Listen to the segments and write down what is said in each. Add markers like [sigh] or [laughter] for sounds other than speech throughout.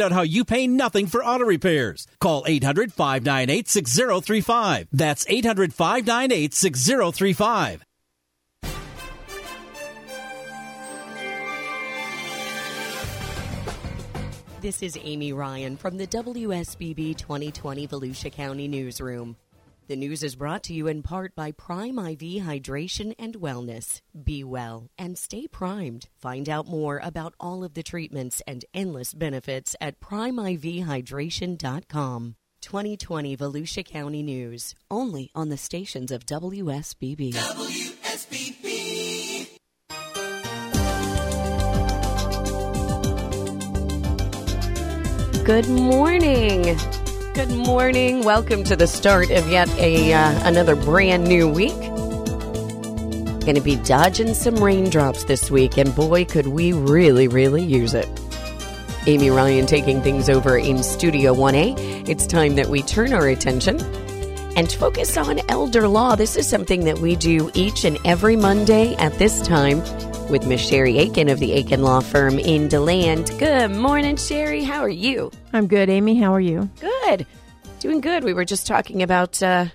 Out how you pay nothing for auto repairs. Call 800 598 6035. That's 800 598 6035. This is Amy Ryan from the WSBB 2020 Volusia County Newsroom. The news is brought to you in part by Prime IV Hydration and Wellness. Be well and stay primed. Find out more about all of the treatments and endless benefits at primeivhydration.com. 2020 Volusia County News, only on the stations of WSBB. WSBB. Good morning. Good morning. Welcome to the start of yet a uh, another brand new week. Going to be dodging some raindrops this week, and boy, could we really, really use it. Amy Ryan taking things over in Studio 1A. It's time that we turn our attention and focus on elder law. This is something that we do each and every Monday at this time with Miss Sherry Akin of the Akin Law Firm in DeLand. Good morning, Sherry. How are you? I'm good, Amy. How are you? Good. Doing good. We were just talking about uh,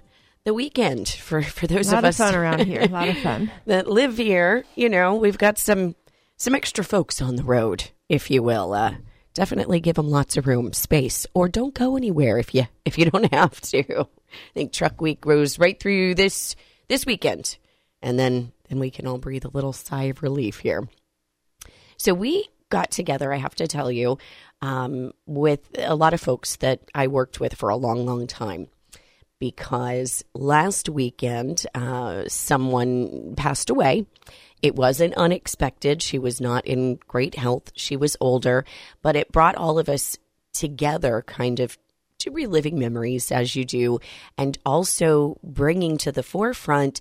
the weekend for, for those A lot of of us fun around here. A lot of fun. [laughs] that live here. You know, we've got some some extra folks on the road, if you will. Uh, definitely give them lots of room, space, or don't go anywhere if you if you don't [laughs] have to. I think Truck Week goes right through this this weekend, and then then we can all breathe a little sigh of relief here. So we got together, I have to tell you, um, with a lot of folks that I worked with for a long, long time. Because last weekend, uh, someone passed away. It wasn't unexpected. She was not in great health. She was older, but it brought all of us together, kind of to reliving memories as you do, and also bringing to the forefront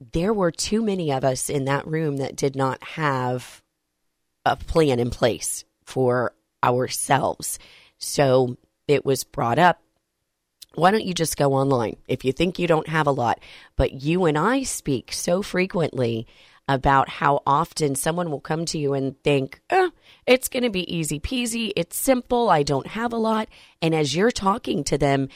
there were too many of us in that room that did not have a plan in place for ourselves. So it was brought up. Why don't you just go online if you think you don't have a lot? But you and I speak so frequently about how often someone will come to you and think, oh, it's going to be easy peasy. It's simple. I don't have a lot. And as you're talking to them,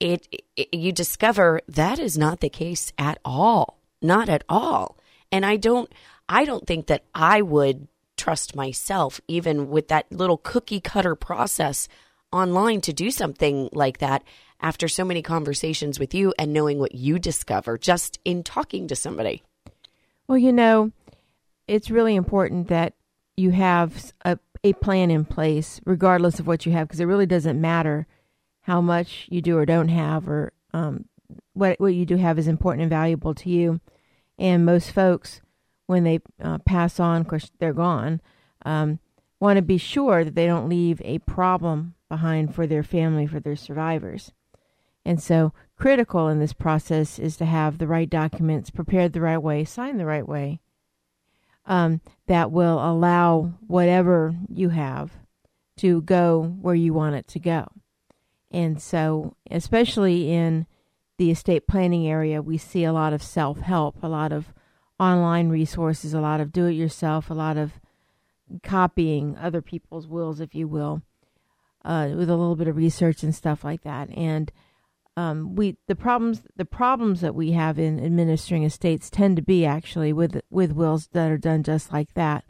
it, it you discover that is not the case at all not at all and i don't i don't think that i would trust myself even with that little cookie cutter process online to do something like that after so many conversations with you and knowing what you discover just in talking to somebody Well, you know, it's really important that you have a, a plan in place, regardless of what you have, because it really doesn't matter how much you do or don't have, or um, what what you do have is important and valuable to you. And most folks, when they uh, pass on, of course they're gone, um, want to be sure that they don't leave a problem behind for their family, for their survivors. And so, critical in this process is to have the right documents prepared the right way, signed the right way, um, that will allow whatever you have to go where you want it to go. And so, especially in the estate planning area, we see a lot of self help, a lot of online resources, a lot of do it yourself, a lot of copying other people's wills, if you will, uh, with a little bit of research and stuff like that. And um, we the problems the problems that we have in administering estates tend to be actually with with wills that are done just like that,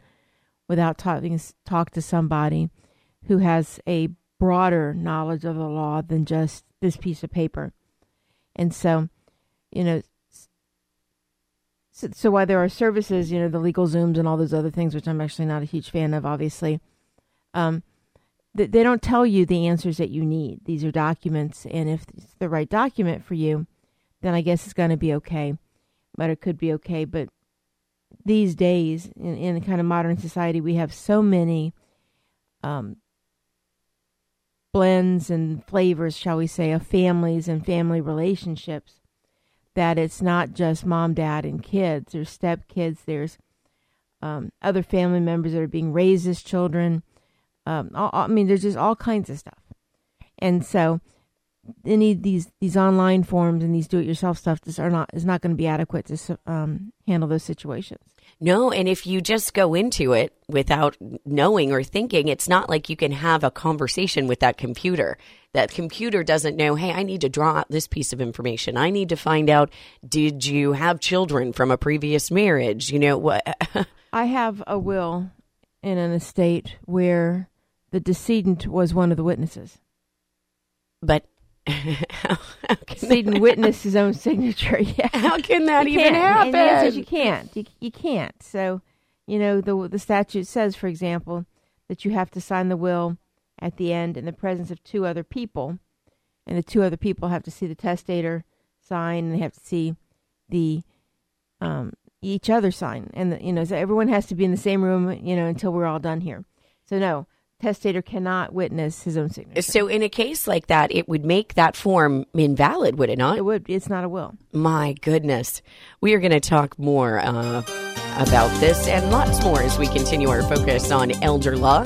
without talking talk to somebody who has a broader knowledge of the law than just this piece of paper. And so, you know, so, so while there are services, you know, the LegalZooms and all those other things, which I'm actually not a huge fan of, obviously, um, th- they don't tell you the answers that you need. These are documents, and if it's the right document for you, then I guess it's going to be okay. But it could be okay. But these days, in, in kind of modern society, we have so many um, blends and flavors, shall we say, of families and family relationships. That it's not just mom, dad, and kids. There's step kids. There's um, other family members that are being raised as children. Um, all, I mean, there's just all kinds of stuff. And so, any these these online forms and these do-it-yourself stuff just are not is not going to be adequate to um, handle those situations. No, and if you just go into it without knowing or thinking, it's not like you can have a conversation with that computer. That computer doesn't know, hey, I need to draw out this piece of information. I need to find out, did you have children from a previous marriage? You know what? [laughs] I have a will in an estate where the decedent was one of the witnesses. but [laughs] decedent [laughs] witnessed his own signature. [laughs] Yeah. How can that you even happen? And you can't. You, you can't. So, you know, the the statute says, for example, that you have to sign the will at the end in the presence of two other people, and the two other people have to see the testator sign, and they have to see the um, each other sign, and the, you know, so everyone has to be in the same room, you know, until we're all done here. So no, testator cannot witness his own signature. So, in a case like that, it would make that form invalid, would it not? It would. It's not a will. My goodness. We are going to talk more uh, about this and lots more as we continue our focus on elder law.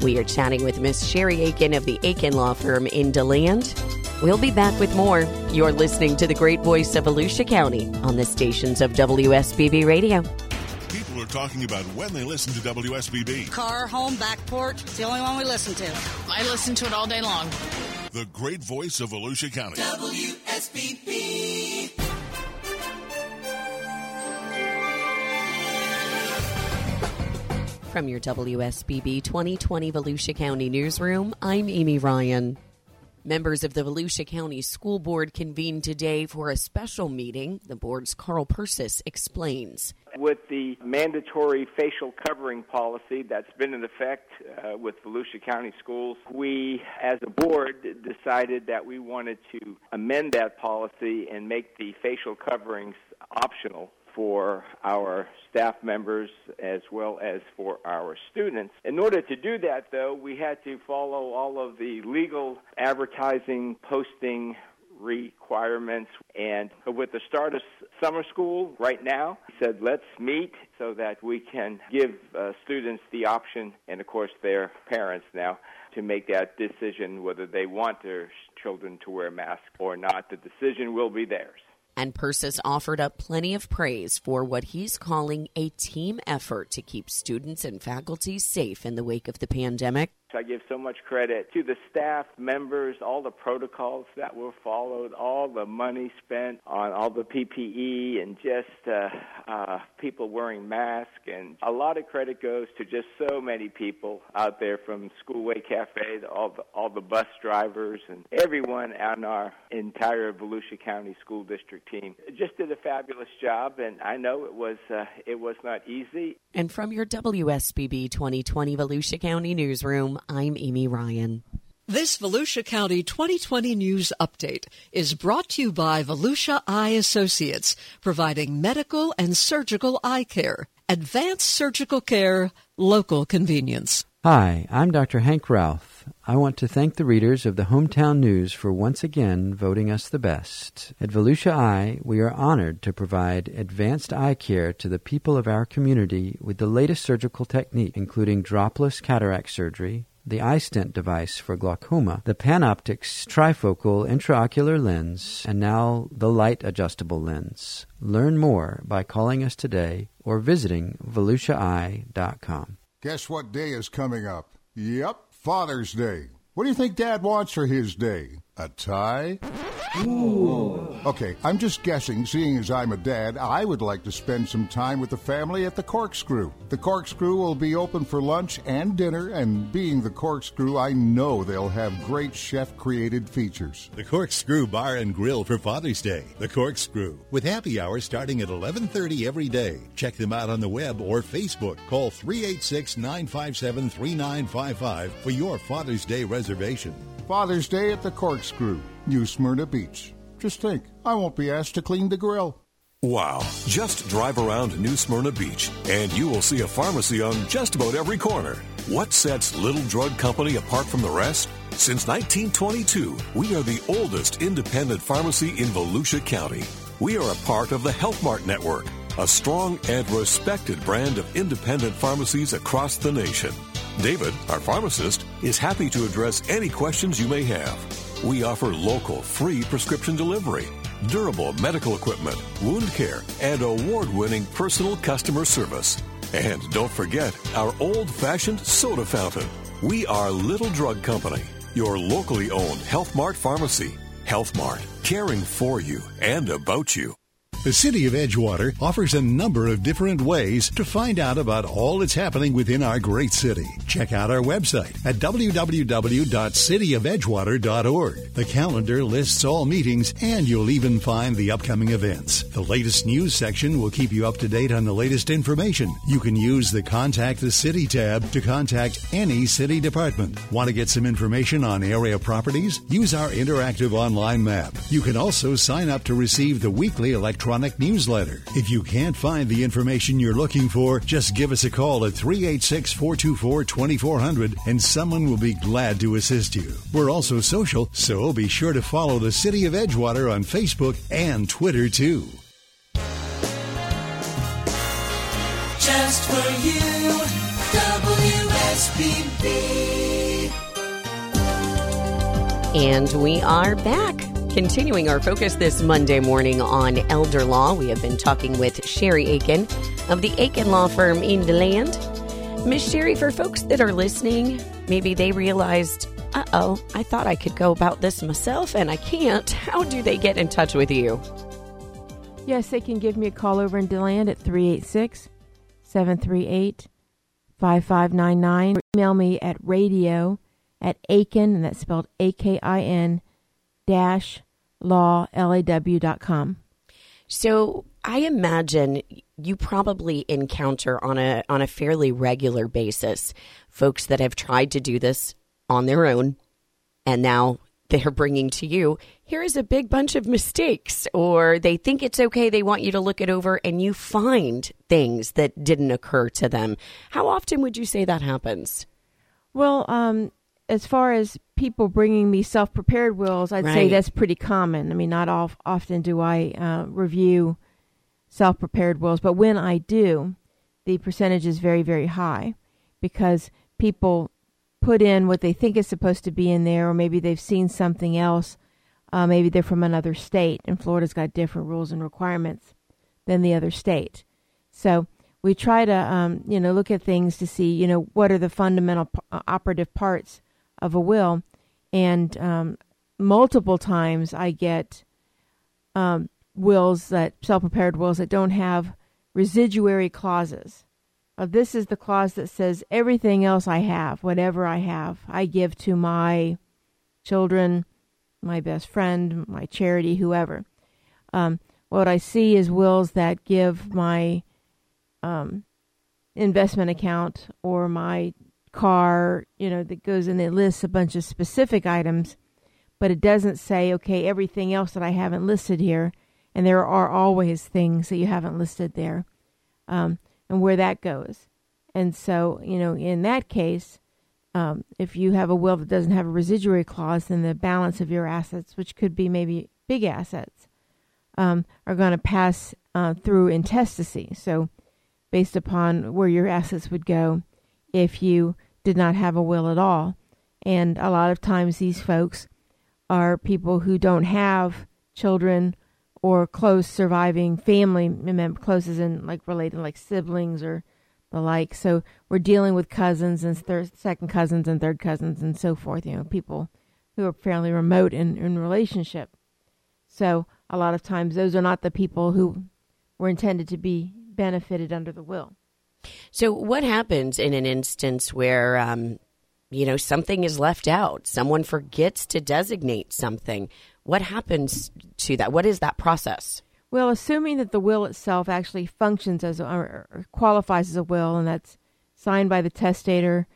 We are chatting with Miss Sherry Akin of the Akin Law Firm in DeLand. We'll be back with more. You're listening to the great voice of Volusia County on the stations of WSBB Radio people are talking about when they listen to WSBB. Car, home, back porch. It's the only one we listen to. I listen to it all day long. The great voice of Volusia County. WSBB. From your WSBB 2020 Volusia County Newsroom, I'm Amy Ryan. Members of the Volusia County School Board convened today for a special meeting. The board's Carl Persis explains. With the mandatory facial covering policy that's been in effect uh, with Volusia County schools, we as a board decided that we wanted to amend that policy and make the facial coverings optional for our staff members as well as for our students. In order to do that, though, we had to follow all of the legal advertising, posting, requirements. And with the start of summer school right now, we said let's meet so that we can give uh, students the option, and of course their parents now, to make that decision whether they want their children to wear masks or not. The decision will be theirs and Persis offered up plenty of praise for what he's calling a team effort to keep students and faculty safe in the wake of the pandemic. I give so much credit to the staff members, all the protocols that were followed, all the money spent on all the PPE, and just uh, uh, people wearing masks. And a lot of credit goes to just so many people out there from Schoolway Cafe, to all the, all the bus drivers, and everyone on our entire Volusia County School District team. Just did a fabulous job, and I know it was uh, it was not easy. And from your WSBB 2020 Volusia County newsroom. I'm Amy Ryan. This Volusia County 2020 news update is brought to you by Volusia Eye Associates, providing medical and surgical eye care, advanced surgical care, local convenience. Hi, I'm Dr. Hank Ralph. I want to thank the readers of the Hometown News for once again voting us the best. At Volusia Eye, we are honored to provide advanced eye care to the people of our community with the latest surgical technique, including dropless cataract surgery, the iStent device for glaucoma, the PanOptix trifocal intraocular lens, and now the light adjustable lens. Learn more by calling us today or visiting volusiaeye.com. Guess what day is coming up? Yep, Father's Day. What do you think Dad wants for his day? A tie? Ooh. Okay, I'm just guessing, seeing as I'm a dad, I would like to spend some time with the family at the Corkscrew. The Corkscrew will be open for lunch and dinner, and being the Corkscrew, I know they'll have great chef created features. The Corkscrew Bar and Grill for Father's Day. The Corkscrew, with happy hours starting at 11:30 every day. Check them out on the web or Facebook. Call 386-957-3955 for your Father's Day reservation. Father's Day at the Corkscrew, New Smyrna Beach. Just think, I won't be asked to clean the grill. Wow. Just drive around New Smyrna Beach and you will see a pharmacy on just about every corner. What sets Little Drug Company apart from the rest? Since 1922, we are the oldest independent pharmacy in Volusia County. We are a part of the Health Mart Network, a strong and respected brand of independent pharmacies across the nation. David, our pharmacist, is happy to address any questions you may have. We offer local free prescription delivery. durable medical equipment, wound care, and award winning personal customer service. And don't forget our old fashioned soda fountain. We are Little Drug Company, your locally owned Health Mart pharmacy. Health Mart, caring for you and about you. The City of Edgewater offers a number of different ways to find out about all that's happening within our great city. Check out our website at www.cityofedgewater.org. The calendar lists all meetings and you'll even find the upcoming events. The latest news section will keep you up to date on the latest information. You can use the Contact the City tab to contact any city department. Want to get some information on area properties? Use our interactive online map. You can also sign up to receive the weekly electronic newsletter. If you can't find the information you're looking for, just give us a call at 386 424 2400 and someone will be glad to assist you. We're also social, so be sure to follow the City of Edgewater on Facebook and Twitter too. Just for you, WSBB. And we are back. Continuing our focus this Monday morning on elder law, we have been talking with Sherry Akin of the Akin Law Firm in DeLand. Miss Sherry, for folks that are listening, maybe they realized, uh oh, I thought I could go about this myself and I can't. How do they get in touch with you? Yes, they can give me a call over in DeLand at 386 738 5599. Email me at radio at Akin, and that's spelled A K I N dash law law.com. So I imagine you probably encounter on a on a fairly regular basis folks that have tried to do this on their own and now they're bringing to you here is a big bunch of mistakes or they think it's okay they want you to look it over and you find things that didn't occur to them how often would you say that happens well um, as far as people bringing me self-prepared wills i'd right. say that's pretty common i mean not all, often do i uh, review self-prepared wills but when i do the percentage is very very high because people put in what they think is supposed to be in there, or maybe they've seen something else. Uh, maybe they're from another state, and Florida's got different rules and requirements than the other state. So we try to, um, you know, look at things to see, you know, what are the fundamental uh, operative parts of a will, and um, multiple times I get um, wills that self-prepared wills that don't have residuary clauses. Uh, this is the clause that says everything else I have, whatever I have, I give to my children, my best friend, my charity, whoever. Um, what I see is wills that give my um, investment account or my car, you know, that goes and it lists a bunch of specific items, but it doesn't say, okay, everything else that I haven't listed here. And there are always things that you haven't listed there. Um, and where that goes. And so, you know, in that case, um, if you have a will that doesn't have a residuary clause, then the balance of your assets, which could be maybe big assets, um, are going to pass uh, through intestacy. So, based upon where your assets would go if you did not have a will at all. And a lot of times, these folks are people who don't have children or close surviving family members, close as in like related, like siblings or the like. So we're dealing with cousins and second cousins and third cousins and so forth. You know, people who are fairly remote in, in relationship. So a lot of times those are not the people who were intended to be benefited under the will. So what happens in an instance where, um, you know, something is left out? Someone forgets to designate something. What happens to that? What is that process? Well, assuming that the will itself actually functions as or qualifies as a will, and that's signed by the testator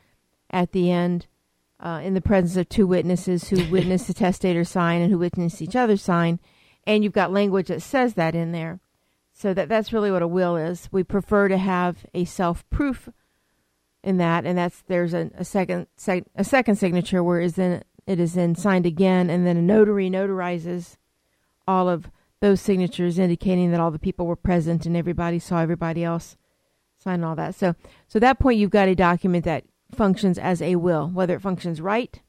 at the end, uh, in the presence of two witnesses who witness the [laughs] testator sign and who witness each other sign, and you've got language that says that in there. So that that's really what a will is. We prefer to have a self proof in that, and that's there's a, a second sec, a second signature where is then it is then signed again, and then a notary notarizes all of those signatures, indicating that all the people were present and everybody saw everybody else sign all that. So, so at that point, you've got a document that functions as a will. Whether it functions right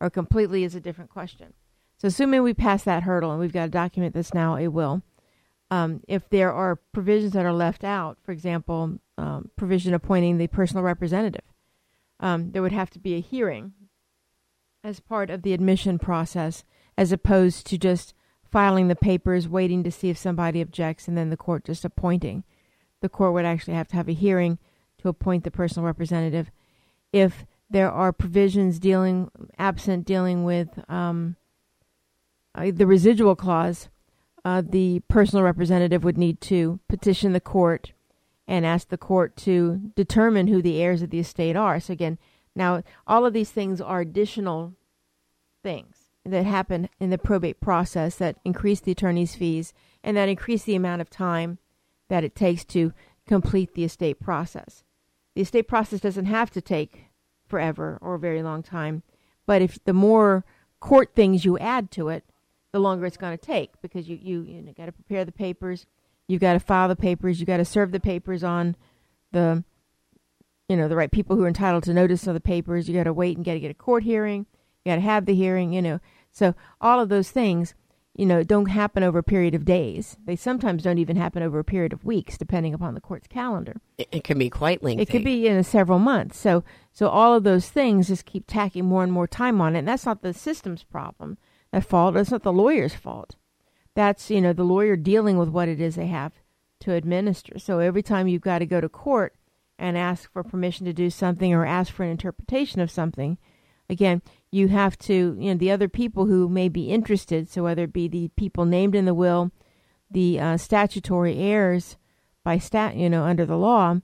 or completely is a different question. So, assuming we pass that hurdle and we've got a document that's now, a will. Um, if there are provisions that are left out, for example, um, provision appointing the personal representative, um, there would have to be a hearing as part of the admission process, as opposed to just filing the papers, waiting to see if somebody objects, and then the court just appointing. The court would actually have to have a hearing to appoint the personal representative. If there are provisions dealing absent dealing with um, uh, the residual clause, uh, the personal representative would need to petition the court and ask the court to determine who the heirs of the estate are. So again, now all of these things are additional things that happen in the probate process that increase the attorney's fees and that increase the amount of time that it takes to complete the estate process. The estate process doesn't have to take forever or a very long time, but if the more court things you add to it, the longer it's going to take because you you, you know, got to prepare the papers, you've got to file the papers, you got to serve the papers on the you know the right people who are entitled to notice of the papers. You got to wait and got to get a court hearing. You got to have the hearing. You know, so all of those things, you know, don't happen over a period of days. They sometimes don't even happen over a period of weeks, depending upon the court's calendar. It, it can be quite lengthy. It could be in several months. So, so all of those things just keep tacking more and more time on it. And that's not the system's problem at fault. It's not the lawyer's fault. That's, you know, the lawyer dealing with what it is they have to administer. So every time you've got to go to court and ask for permission to do something or ask for an interpretation of something, again, you have to, you know, the other people who may be interested, so whether it be the people named in the will, the uh, statutory heirs by stat, you know, under the law,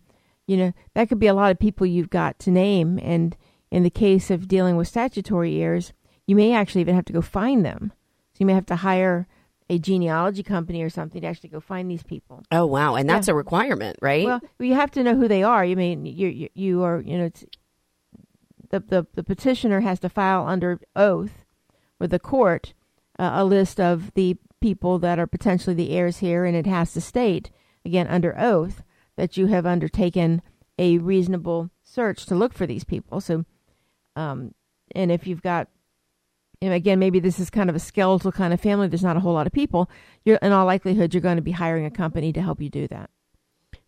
you know, that could be a lot of people you've got to name. And in the case of dealing with statutory heirs, you may actually even have to go find them. So you may have to hire a genealogy company or something to actually go find these people. Oh wow, and that's Yeah. a requirement, right? Well, you have to know who they are. You mean you you, you are you know it's, the, the the petitioner has to file under oath with the court uh, a list of the people that are potentially the heirs here, and it has to state again under oath that you have undertaken a reasonable search to look for these people. So, um, and if you've got and again, maybe this is kind of a skeletal kind of family. There's not a whole lot of people. You're, in all likelihood, you're going to be hiring a company to help you do that.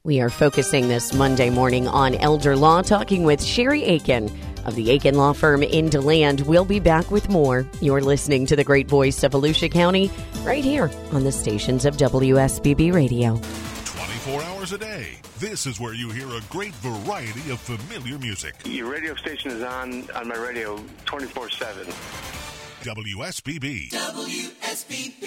We are focusing this Monday morning on elder law, talking with Sherry Akin of the Akin Law Firm in DeLand. We'll be back with more. You're listening to the great voice of Volusia County right here on the stations of WSBB Radio. 24 hours a day. This is where you hear a great variety of familiar music. Your radio station is on on my radio 24 7. WSBB. WSBB.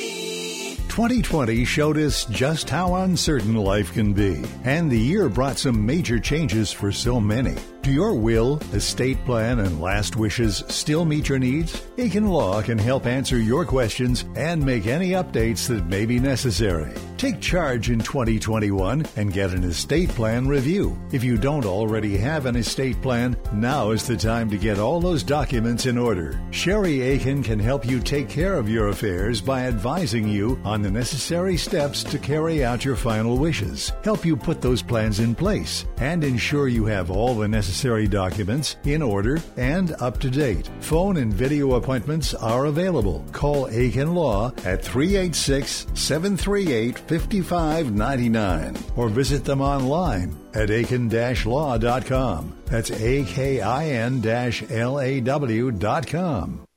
2020 showed us just how uncertain life can be, and the year brought some major changes for so many. Do your will, estate plan, and last wishes still meet your needs? Akin Law can help answer your questions and make any updates that may be necessary. Take charge in 2021 and get an estate plan review. If you don't already have an estate plan, now is the time to get all those documents in order. Sherry Akin can help you take care of your affairs by advising you on the necessary steps to carry out your final wishes, help you put those plans in place, and ensure you have all the necessary documents in order and up to date. Phone and video appointments are available. Call Akin Law at 386 738 5599 or visit them online at akin-law.com. That's A-K-I-N L-A-W dot com.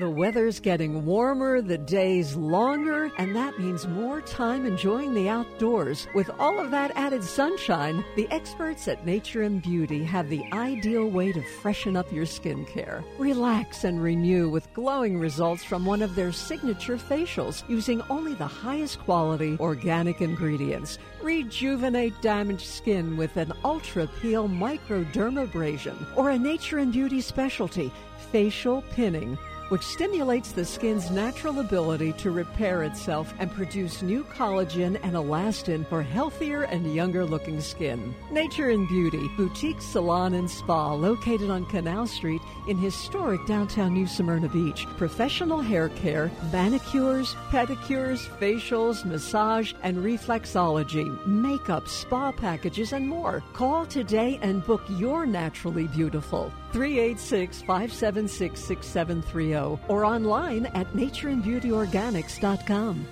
The weather's getting warmer, the days longer, and that means more time enjoying the outdoors. With all of that added sunshine, the experts at Nature and Beauty have the ideal way to freshen up your skincare. Relax and renew with glowing results from one of their signature facials using only the highest quality organic ingredients. Rejuvenate damaged skin with an ultra peel microdermabrasion or a Nature and Beauty specialty, facial pinning which stimulates the skin's natural ability to repair itself and produce new collagen and elastin for healthier and younger looking skin. Nature and Beauty, boutique salon and spa located on Canal Street in historic downtown New Smyrna Beach. Professional hair care, manicures, pedicures, facials, massage, and reflexology, makeup, spa packages, and more. Call today and book your naturally beautiful. 386 576 6730 or online at natureandbeautyorganics.com.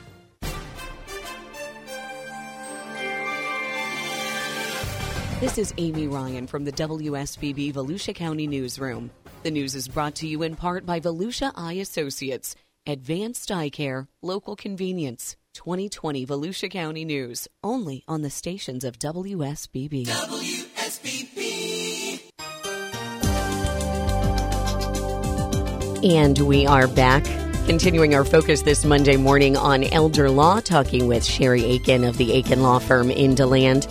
This is Amy Ryan from the WSBB Volusia County Newsroom. The news is brought to you in part by Volusia Eye Associates, Advanced Eye Care, Local Convenience. 2020 Volusia County News, only on the stations of WSBB. WSBB. And we are back, continuing our focus this Monday morning on elder law, talking with Sherry Akin of the Akin Law Firm in DeLand.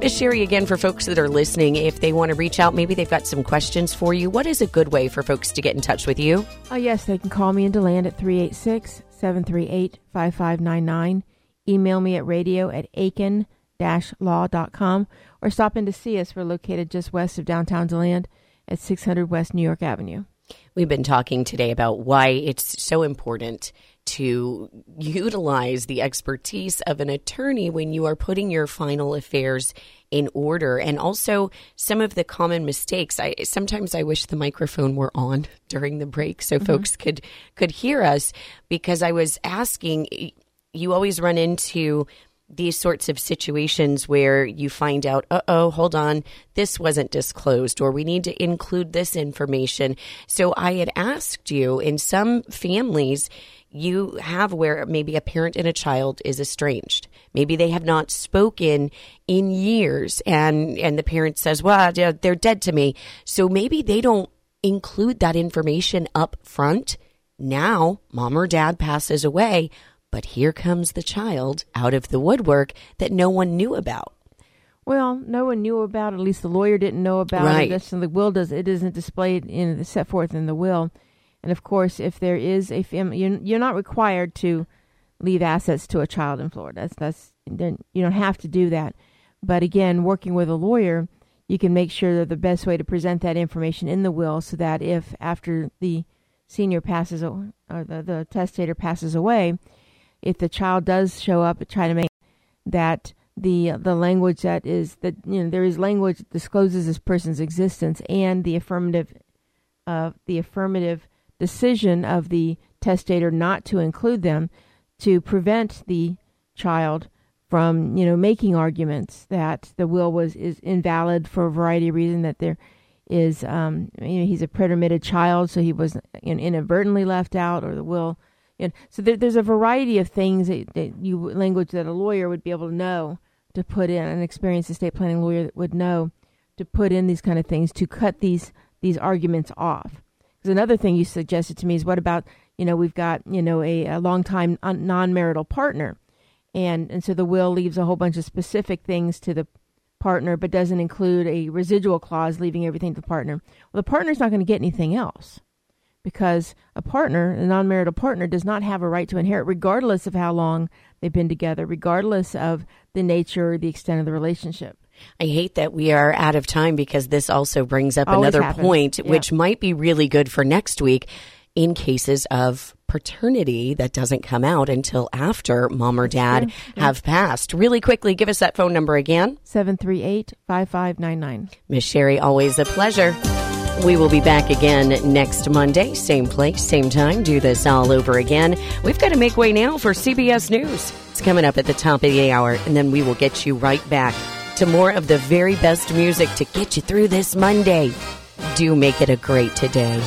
Miss Sherry, again, for folks that are listening, if they want to reach out, maybe they've got some questions for you. What is a good way for folks to get in touch with you? Oh, yes, they can call me in DeLand at 386 738 5599. Email me at radio at akin law.com or stop in to see us. We're located just west of downtown DeLand at 600 West New York Avenue. We've been talking today about why it's so important to utilize the expertise of an attorney when you are putting your final affairs in order and also some of the common mistakes i sometimes i wish the microphone were on [laughs] during the break so mm-hmm. folks could could hear us because i was asking you always run into these sorts of situations where you find out, uh oh, hold on, this wasn't disclosed, or we need to include this information. So I had asked you in some families, you have where maybe a parent and a child is estranged. Maybe they have not spoken in years and and the parent says, "Well, they're dead to me." So maybe they don't include that information up front. Now, mom or dad passes away, but here comes the child out of the woodwork that no one knew about. Well, no one knew about. At least the lawyer didn't know about right. it. the will does. It isn't displayed in the set forth in the will. And of course, if there is a family, you're, not required to leave assets to a child in Florida. That's that's you don't have to do that. But again, working with a lawyer, you can make sure that the best way to present that information in the will, so that if after the senior passes or the, the testator passes away, if the child does show up, try to make that the the language that is that you know there is language that discloses this person's existence and the affirmative uh, the affirmative decision of the testator not to include them to prevent the child from you know making arguments that the will was is invalid for a variety of reasons that there is um, you know he's a pretermitted child so he was you know, inadvertently left out or the will so there, there's a variety of things that, that you language that a lawyer would be able to know to put in an experienced estate planning lawyer would know to put in these kind of things to cut these these arguments off. Because another thing you suggested to me is what about you know we've got you know a, a long time non-marital partner, and and so the will leaves a whole bunch of specific things to the partner, but doesn't include a residual clause leaving everything to the partner. Well, the partner's not going to get anything else because a partner, a non marital partner, does not have a right to inherit, regardless of how long they've been together, regardless of the nature or the extent of the relationship. I hate that we are out of time because this also brings up Always another happens. point, yeah. which might be really good for next week in cases of paternity that doesn't come out until after mom or dad have passed. Really quickly, give us that phone number again 738 5599. Miss Sherry, always a pleasure. We will be back again next Monday, same place, same time. Do this all over again. We've got to make way now for CBS News. It's coming up at the top of the hour, and then we will get you right back to more of the very best music to get you through this Monday. Do make it a great today.